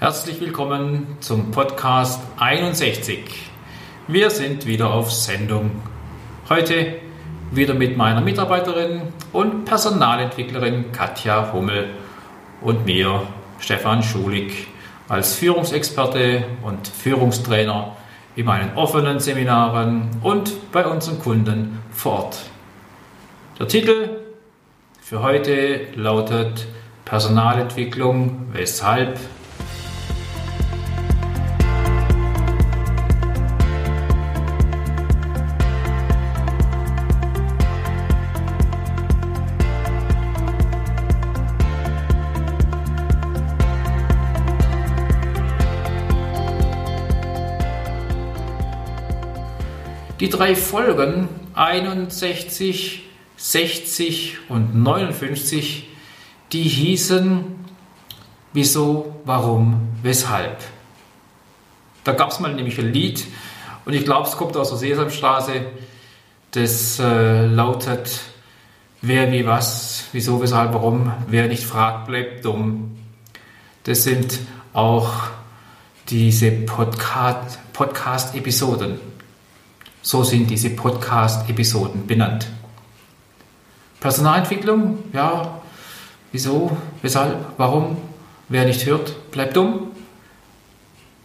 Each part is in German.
Herzlich willkommen zum Podcast 61. Wir sind wieder auf Sendung. Heute wieder mit meiner Mitarbeiterin und Personalentwicklerin Katja Hummel und mir, Stefan Schulig, als Führungsexperte und Führungstrainer in meinen offenen Seminaren und bei unseren Kunden vor Ort. Der Titel für heute lautet Personalentwicklung, weshalb Die drei Folgen 61, 60 und 59, die hießen Wieso, warum, weshalb. Da gab es mal nämlich ein Lied und ich glaube, es kommt aus der Sesamstraße. Das äh, lautet Wer wie was, wieso, weshalb, warum, wer nicht fragt, bleibt dumm. Das sind auch diese Podcast-Episoden. So sind diese Podcast-Episoden benannt. Personalentwicklung, ja, wieso, weshalb, warum, wer nicht hört, bleibt dumm.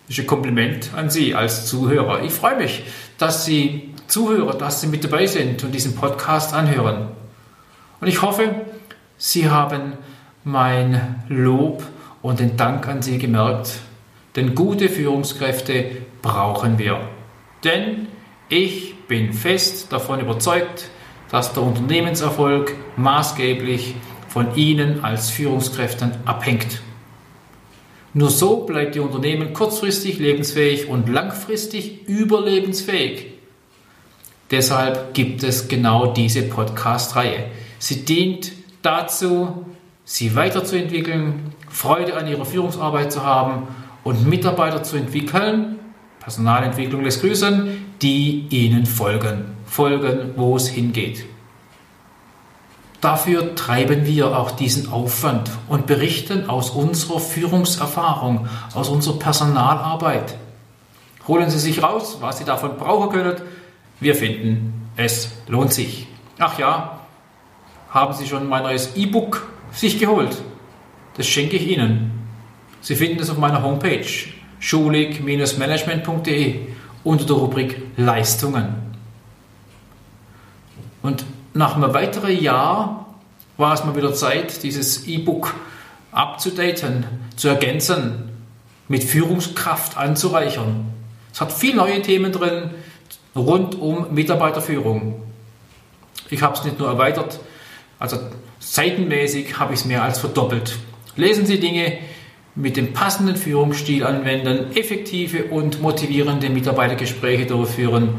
Das ist ein Kompliment an Sie als Zuhörer. Ich freue mich, dass Sie Zuhörer, dass Sie mit dabei sind und diesen Podcast anhören. Und ich hoffe, Sie haben mein Lob und den Dank an Sie gemerkt, denn gute Führungskräfte brauchen wir. Denn ich bin fest davon überzeugt, dass der Unternehmenserfolg maßgeblich von Ihnen als Führungskräften abhängt. Nur so bleibt Ihr Unternehmen kurzfristig lebensfähig und langfristig überlebensfähig. Deshalb gibt es genau diese Podcast-Reihe. Sie dient dazu, Sie weiterzuentwickeln, Freude an Ihrer Führungsarbeit zu haben und Mitarbeiter zu entwickeln. Personalentwicklung lässt grüßen, die ihnen folgen, folgen, wo es hingeht. Dafür treiben wir auch diesen Aufwand und berichten aus unserer Führungserfahrung, aus unserer Personalarbeit. Holen Sie sich raus, was Sie davon brauchen können. Wir finden, es lohnt sich. Ach ja, haben Sie schon mein neues E-Book sich geholt? Das schenke ich Ihnen. Sie finden es auf meiner Homepage schulig-management.de unter der Rubrik Leistungen. Und nach einem weiteren Jahr war es mal wieder Zeit, dieses E-Book abzudaten, zu ergänzen, mit Führungskraft anzureichern. Es hat viele neue Themen drin rund um Mitarbeiterführung. Ich habe es nicht nur erweitert, also seitenmäßig habe ich es mehr als verdoppelt. Lesen Sie Dinge, mit dem passenden Führungsstil anwenden, effektive und motivierende Mitarbeitergespräche durchführen.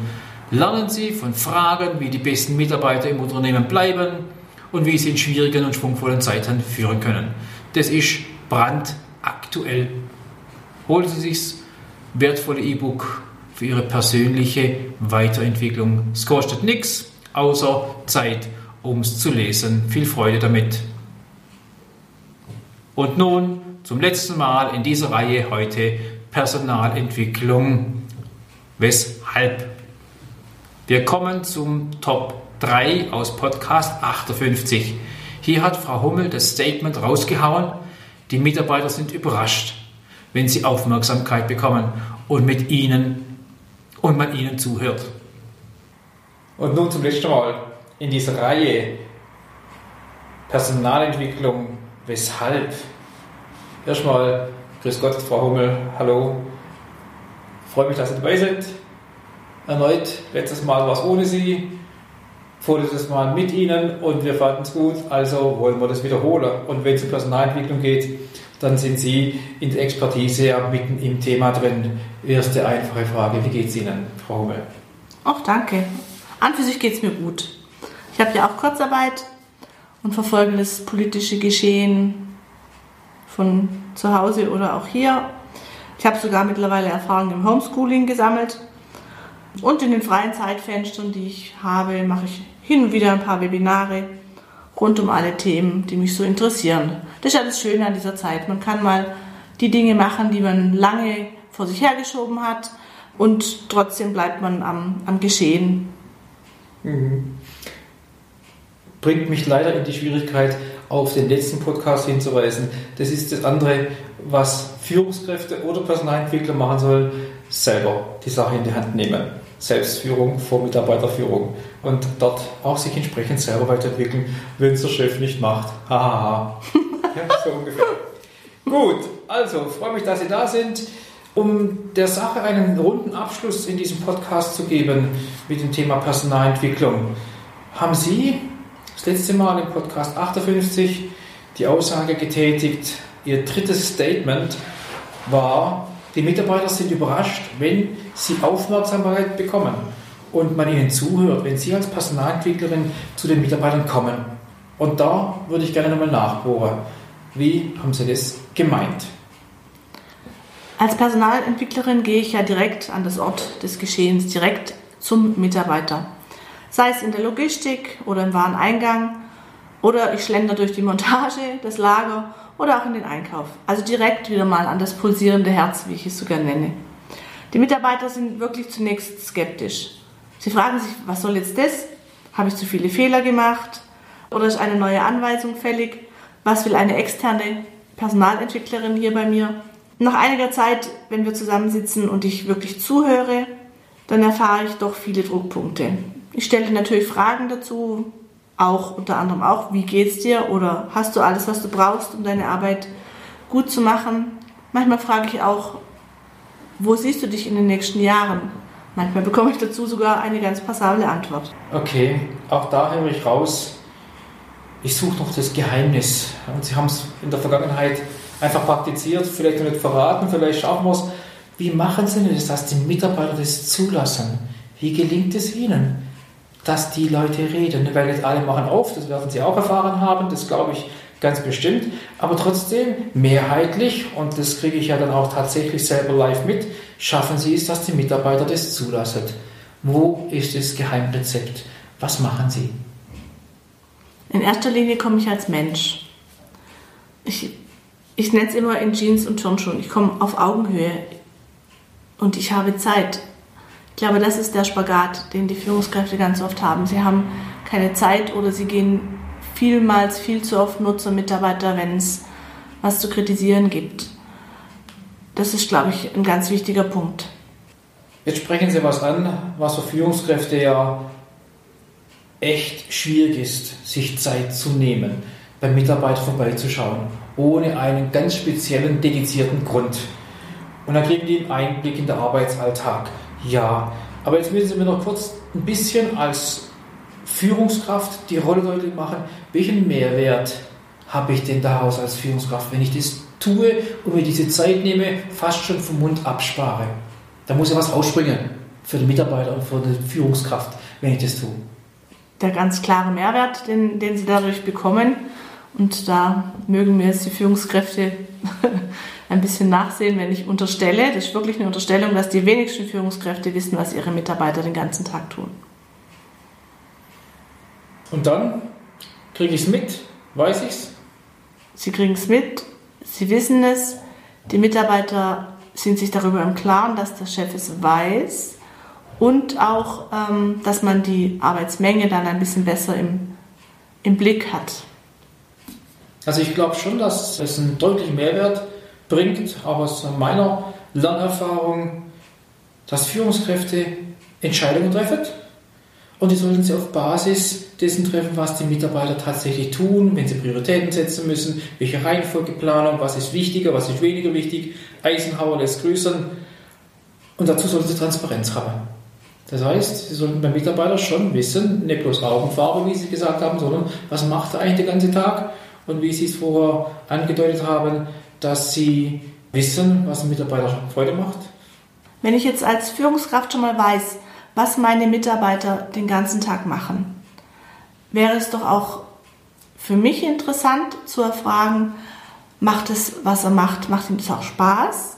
Lernen Sie von Fragen, wie die besten Mitarbeiter im Unternehmen bleiben und wie Sie in schwierigen und schwungvollen Zeiten führen können. Das ist brandaktuell. Holen Sie sich das wertvolle E-Book für Ihre persönliche Weiterentwicklung. Es kostet nichts außer Zeit, um es zu lesen. Viel Freude damit. Und nun zum letzten Mal in dieser Reihe heute Personalentwicklung. Weshalb? Wir kommen zum Top 3 aus Podcast 58. Hier hat Frau Hummel das Statement rausgehauen, die Mitarbeiter sind überrascht, wenn sie Aufmerksamkeit bekommen und mit ihnen und man ihnen zuhört. Und nun zum letzten Mal in dieser Reihe Personalentwicklung, weshalb? Erstmal, grüß Gott, Frau Hummel, hallo. freue mich, dass Sie dabei sind. Erneut, letztes Mal war es ohne Sie, vorletztes Mal mit Ihnen und wir fanden es gut, also wollen wir das wiederholen. Und wenn es um Personalentwicklung geht, dann sind Sie in der Expertise ja mitten im Thema drin. Erste einfache Frage, wie geht es Ihnen, Frau Hummel? Auch danke. An für sich geht es mir gut. Ich habe ja auch Kurzarbeit und verfolge das politische Geschehen von zu Hause oder auch hier. Ich habe sogar mittlerweile Erfahrung im Homeschooling gesammelt. Und in den freien Zeitfenstern, die ich habe, mache ich hin und wieder ein paar Webinare rund um alle Themen, die mich so interessieren. Das ist das Schöne an dieser Zeit. Man kann mal die die Dinge machen, die man lange vor sich hergeschoben hat und trotzdem bleibt man am, am Geschehen. Mhm. Bringt mich leider in die Schwierigkeit, auf den letzten Podcast hinzuweisen. Das ist das andere, was Führungskräfte oder Personalentwickler machen sollen, selber die Sache in die Hand nehmen. Selbstführung vor Mitarbeiterführung und dort auch sich entsprechend selber weiterentwickeln, wenn es der Chef nicht macht. Hahaha. ja, so ungefähr. Gut, also freue mich, dass Sie da sind. Um der Sache einen runden Abschluss in diesem Podcast zu geben mit dem Thema Personalentwicklung, haben Sie letzte Mal im Podcast 58 die Aussage getätigt, Ihr drittes Statement war, die Mitarbeiter sind überrascht, wenn sie Aufmerksamkeit bekommen und man ihnen zuhört, wenn Sie als Personalentwicklerin zu den Mitarbeitern kommen. Und da würde ich gerne nochmal nachbohren. Wie haben Sie das gemeint? Als Personalentwicklerin gehe ich ja direkt an das Ort des Geschehens, direkt zum Mitarbeiter. Sei es in der Logistik oder im Wareneingang oder ich schlender durch die Montage, das Lager oder auch in den Einkauf. Also direkt wieder mal an das pulsierende Herz, wie ich es sogar nenne. Die Mitarbeiter sind wirklich zunächst skeptisch. Sie fragen sich, was soll jetzt das? Habe ich zu viele Fehler gemacht? Oder ist eine neue Anweisung fällig? Was will eine externe Personalentwicklerin hier bei mir? Nach einiger Zeit, wenn wir zusammensitzen und ich wirklich zuhöre, dann erfahre ich doch viele Druckpunkte. Ich stelle natürlich Fragen dazu, auch unter anderem auch, wie geht's dir oder hast du alles, was du brauchst, um deine Arbeit gut zu machen. Manchmal frage ich auch, wo siehst du dich in den nächsten Jahren? Manchmal bekomme ich dazu sogar eine ganz passable Antwort. Okay, auch da höre ich raus, ich suche noch das Geheimnis. Und Sie haben es in der Vergangenheit einfach praktiziert, vielleicht noch nicht verraten, vielleicht schaffen wir es. Wie machen Sie denn das, dass die Mitarbeiter das zulassen? Wie gelingt es Ihnen? Dass die Leute reden. Weil nicht alle machen auf, das werden sie auch erfahren haben, das glaube ich ganz bestimmt. Aber trotzdem, mehrheitlich, und das kriege ich ja dann auch tatsächlich selber live mit, schaffen sie es, dass die Mitarbeiter das zulassen. Wo ist das Geheimrezept? Was machen sie? In erster Linie komme ich als Mensch. Ich, ich nenne es immer in Jeans und Turnschuhen. Ich komme auf Augenhöhe und ich habe Zeit. Ich glaube, das ist der Spagat, den die Führungskräfte ganz oft haben. Sie haben keine Zeit oder sie gehen vielmals viel zu oft nur zum Mitarbeiter, wenn es was zu kritisieren gibt. Das ist, glaube ich, ein ganz wichtiger Punkt. Jetzt sprechen Sie was an, was für Führungskräfte ja echt schwierig ist, sich Zeit zu nehmen, beim Mitarbeiter vorbeizuschauen, ohne einen ganz speziellen, dedizierten Grund. Und dann kriegen die einen Einblick in den Arbeitsalltag. Ja, aber jetzt müssen Sie mir noch kurz ein bisschen als Führungskraft die Rolle deutlich machen. Welchen Mehrwert habe ich denn daraus als Führungskraft, wenn ich das tue und mir diese Zeit nehme, fast schon vom Mund abspare? Da muss ja was rausspringen für den Mitarbeiter und für die Führungskraft, wenn ich das tue. Der ganz klare Mehrwert, den, den Sie dadurch bekommen, und da mögen mir jetzt die Führungskräfte ein bisschen nachsehen, wenn ich unterstelle, das ist wirklich eine Unterstellung, dass die wenigsten Führungskräfte wissen, was ihre Mitarbeiter den ganzen Tag tun. Und dann kriege ich es mit, weiß ich es? Sie kriegen es mit, sie wissen es, die Mitarbeiter sind sich darüber im Klaren, dass der Chef es weiß und auch, ähm, dass man die Arbeitsmenge dann ein bisschen besser im, im Blick hat. Also ich glaube schon, dass es einen deutlichen Mehrwert bringt, auch aus meiner Lernerfahrung, dass Führungskräfte Entscheidungen treffen und die sollten sie auf Basis dessen treffen, was die Mitarbeiter tatsächlich tun, wenn sie Prioritäten setzen müssen, welche Reihenfolgeplanung, was ist wichtiger, was ist weniger wichtig. Eisenhower lässt grüßen und dazu sollten sie Transparenz haben. Das heißt, sie sollten beim Mitarbeiter schon wissen, nicht bloß Augenfarbe, wie sie gesagt haben, sondern was macht er eigentlich den ganzen Tag und wie sie es vorher angedeutet haben, dass sie wissen, was ein Mitarbeiter Freude macht? Wenn ich jetzt als Führungskraft schon mal weiß, was meine Mitarbeiter den ganzen Tag machen, wäre es doch auch für mich interessant zu erfragen, macht es, was er macht, macht ihm das auch Spaß?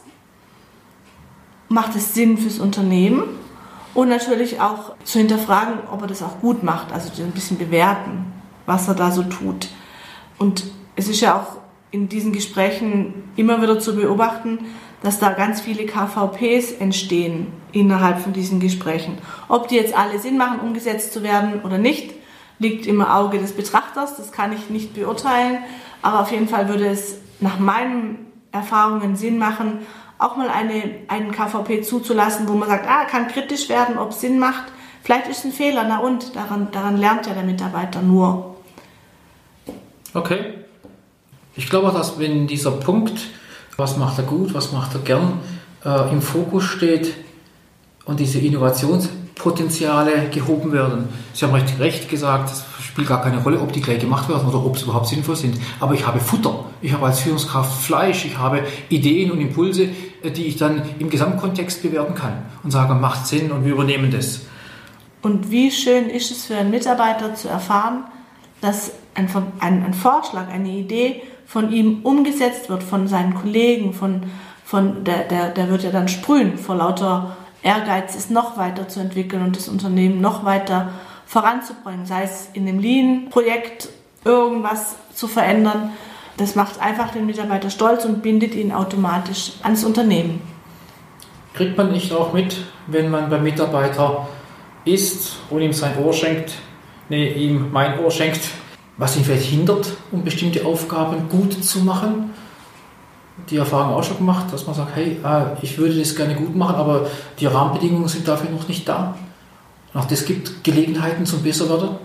Macht es Sinn fürs Unternehmen? Und natürlich auch zu hinterfragen, ob er das auch gut macht, also ein bisschen bewerten, was er da so tut. Und es ist ja auch in diesen Gesprächen immer wieder zu beobachten, dass da ganz viele KVPs entstehen innerhalb von diesen Gesprächen. Ob die jetzt alle Sinn machen, umgesetzt zu werden oder nicht, liegt im Auge des Betrachters. Das kann ich nicht beurteilen. Aber auf jeden Fall würde es nach meinen Erfahrungen Sinn machen, auch mal eine, einen KVP zuzulassen, wo man sagt, ah, kann kritisch werden, ob es Sinn macht. Vielleicht ist ein Fehler, na und, daran, daran lernt ja der Mitarbeiter nur. Okay. Ich glaube, dass wenn dieser Punkt, was macht er gut, was macht er gern, äh, im Fokus steht und diese Innovationspotenziale gehoben werden. Sie haben recht, recht gesagt, es spielt gar keine Rolle, ob die gleich gemacht werden oder ob sie überhaupt sinnvoll sind. Aber ich habe Futter, ich habe als Führungskraft Fleisch, ich habe Ideen und Impulse, äh, die ich dann im Gesamtkontext bewerten kann und sage, macht Sinn und wir übernehmen das. Und wie schön ist es für einen Mitarbeiter zu erfahren, dass ein, ein, ein Vorschlag, eine Idee von ihm umgesetzt wird, von seinen Kollegen, von, von der, der, der wird ja dann sprühen vor lauter Ehrgeiz, es noch weiter zu entwickeln und das Unternehmen noch weiter voranzubringen, sei es in dem Lean-Projekt irgendwas zu verändern. Das macht einfach den Mitarbeiter stolz und bindet ihn automatisch ans Unternehmen. Kriegt man nicht auch mit, wenn man beim Mitarbeiter ist und ihm sein Ohr schenkt, nee, ihm mein Ohr schenkt, was ihn vielleicht hindert, um bestimmte Aufgaben gut zu machen. Die Erfahrung auch schon gemacht, dass man sagt, hey, äh, ich würde das gerne gut machen, aber die Rahmenbedingungen sind dafür noch nicht da. Auch das gibt Gelegenheiten zum Besserwerden?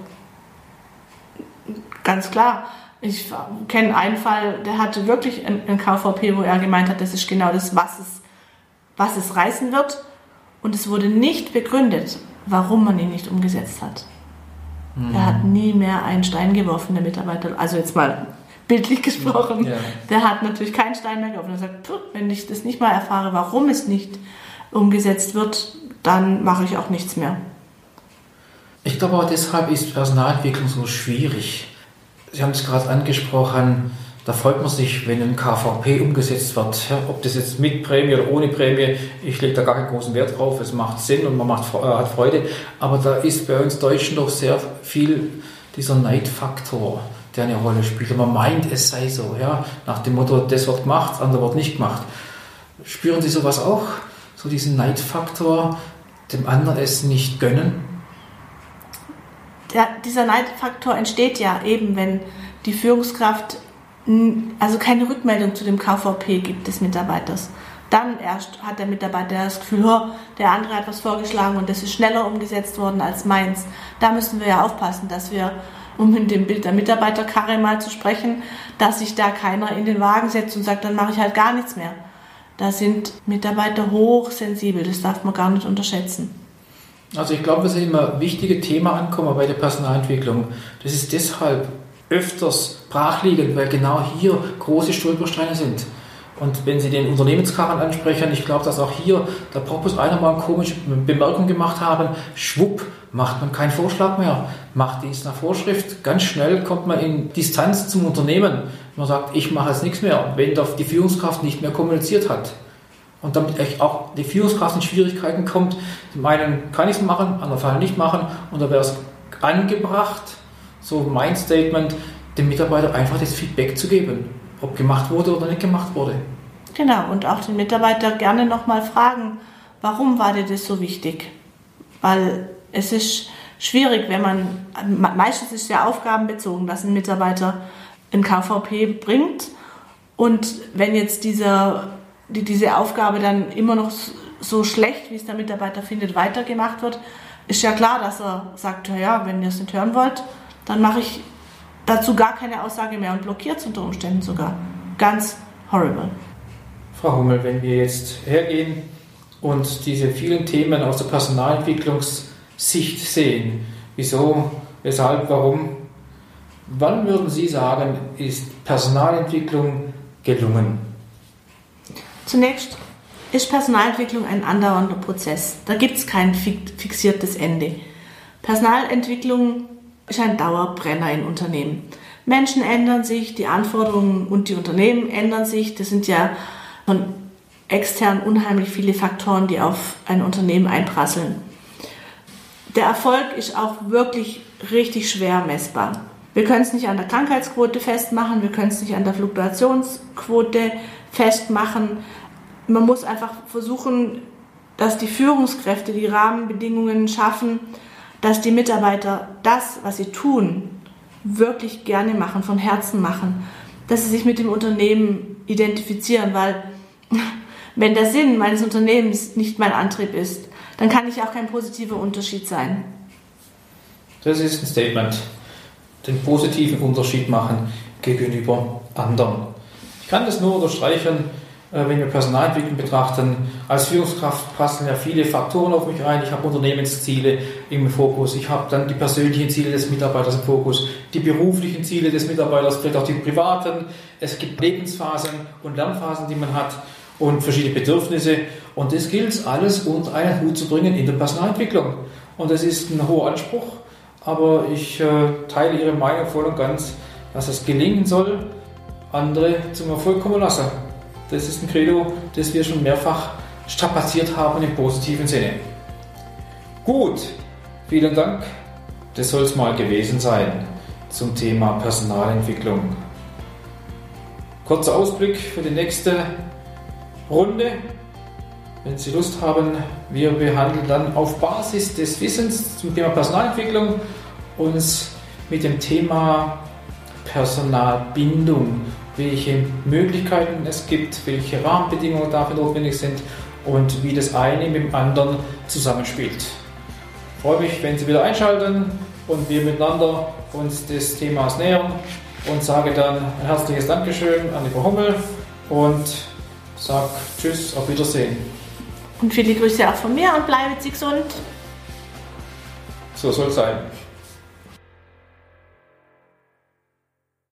Ganz klar. Ich kenne einen Fall, der hatte wirklich ein KVP, wo er gemeint hat, das ist genau das, was es, was es reißen wird. Und es wurde nicht begründet, warum man ihn nicht umgesetzt hat. Mhm. Er hat nie mehr einen Stein geworfen, der Mitarbeiter. Also jetzt mal bildlich gesprochen. Ja. Der hat natürlich keinen Stein mehr geworfen. Er sagt, wenn ich das nicht mal erfahre, warum es nicht umgesetzt wird, dann mache ich auch nichts mehr. Ich glaube auch deshalb ist Personalentwicklung so schwierig. Sie haben es gerade angesprochen, da freut man sich, wenn ein KVP umgesetzt wird. Ja, ob das jetzt mit Prämie oder ohne Prämie, ich lege da gar keinen großen Wert drauf. Es macht Sinn und man macht, äh, hat Freude. Aber da ist bei uns Deutschen doch sehr viel dieser Neidfaktor, der eine Rolle spielt. Und man meint, es sei so. Ja? Nach dem Motto, das wird gemacht, das andere wird nicht gemacht. Spüren Sie sowas auch? So diesen Neidfaktor, dem anderen es nicht gönnen? Der, dieser Neidfaktor entsteht ja eben, wenn die Führungskraft also keine Rückmeldung zu dem KVP gibt des Mitarbeiters. Dann erst hat der Mitarbeiter das Gefühl, oh, der andere hat was vorgeschlagen und das ist schneller umgesetzt worden als meins. Da müssen wir ja aufpassen, dass wir, um in dem Bild der Mitarbeiterkarre mal zu sprechen, dass sich da keiner in den Wagen setzt und sagt, dann mache ich halt gar nichts mehr. Da sind Mitarbeiter hochsensibel, das darf man gar nicht unterschätzen. Also ich glaube, wir sind immer wichtige Thema ankommen bei der Personalentwicklung. Das ist deshalb öfters brachliegend, weil genau hier große Stolpersteine sind. Und wenn Sie den Unternehmenskarren ansprechen, ich glaube, dass auch hier der Propus einer mal eine komische Bemerkung gemacht haben, schwupp, macht man keinen Vorschlag mehr, macht dies nach Vorschrift. Ganz schnell kommt man in Distanz zum Unternehmen. Man sagt, ich mache jetzt nichts mehr, wenn die Führungskraft nicht mehr kommuniziert hat. Und damit auch die Führungskraft in Schwierigkeiten kommt, zum einen kann ich es machen, anderen Fall nicht machen, und da wäre es angebracht, so mein Statement, dem Mitarbeiter einfach das Feedback zu geben, ob gemacht wurde oder nicht gemacht wurde. Genau, und auch den Mitarbeiter gerne nochmal fragen, warum war dir das so wichtig? Weil es ist schwierig, wenn man, meistens ist es ja aufgabenbezogen, dass ein Mitarbeiter ein KVP bringt und wenn jetzt dieser, die, diese Aufgabe dann immer noch so schlecht, wie es der Mitarbeiter findet, weitergemacht wird, ist ja klar, dass er sagt, ja, wenn ihr es nicht hören wollt, dann mache ich dazu gar keine Aussage mehr und blockiert es unter Umständen sogar. Ganz horrible. Frau Hummel, wenn wir jetzt hergehen und diese vielen Themen aus der Personalentwicklungssicht sehen, wieso, weshalb, warum, wann würden Sie sagen, ist Personalentwicklung gelungen? Zunächst ist Personalentwicklung ein andauernder Prozess. Da gibt es kein fixiertes Ende. Personalentwicklung ist ein Dauerbrenner in Unternehmen. Menschen ändern sich, die Anforderungen und die Unternehmen ändern sich. Das sind ja von extern unheimlich viele Faktoren, die auf ein Unternehmen einprasseln. Der Erfolg ist auch wirklich richtig schwer messbar. Wir können es nicht an der Krankheitsquote festmachen, wir können es nicht an der Fluktuationsquote festmachen. Man muss einfach versuchen, dass die Führungskräfte die Rahmenbedingungen schaffen, dass die Mitarbeiter das, was sie tun, wirklich gerne machen, von Herzen machen, dass sie sich mit dem Unternehmen identifizieren, weil wenn der Sinn meines Unternehmens nicht mein Antrieb ist, dann kann ich auch kein positiver Unterschied sein. Das ist ein Statement. Den positiven Unterschied machen gegenüber anderen. Ich kann das nur unterstreichen, wenn wir Personalentwicklung betrachten. Als Führungskraft passen ja viele Faktoren auf mich ein. Ich habe Unternehmensziele im Fokus. Ich habe dann die persönlichen Ziele des Mitarbeiters im Fokus, die beruflichen Ziele des Mitarbeiters, vielleicht auch die privaten. Es gibt Lebensphasen und Lernphasen, die man hat und verschiedene Bedürfnisse. Und das gilt alles unter einen Hut zu bringen in der Personalentwicklung. Und das ist ein hoher Anspruch, aber ich äh, teile Ihre Meinung voll und ganz, dass es gelingen soll, andere zum Erfolg kommen lassen. Das ist ein Credo, das wir schon mehrfach strapaziert haben im positiven Sinne. Gut, vielen Dank. Das soll es mal gewesen sein zum Thema Personalentwicklung. Kurzer Ausblick für die nächste Runde. Wenn Sie Lust haben, wir behandeln dann auf Basis des Wissens zum Thema Personalentwicklung uns mit dem Thema Personalbindung, welche Möglichkeiten es gibt, welche Rahmenbedingungen dafür notwendig sind und wie das eine mit dem anderen zusammenspielt. Ich freue mich, wenn Sie wieder einschalten und wir miteinander uns des Themas nähern und sage dann ein herzliches Dankeschön an die Frau Hummel und sag Tschüss, auf Wiedersehen. Und viele Grüße auch von mir und bleiben Sie gesund. So soll es sein.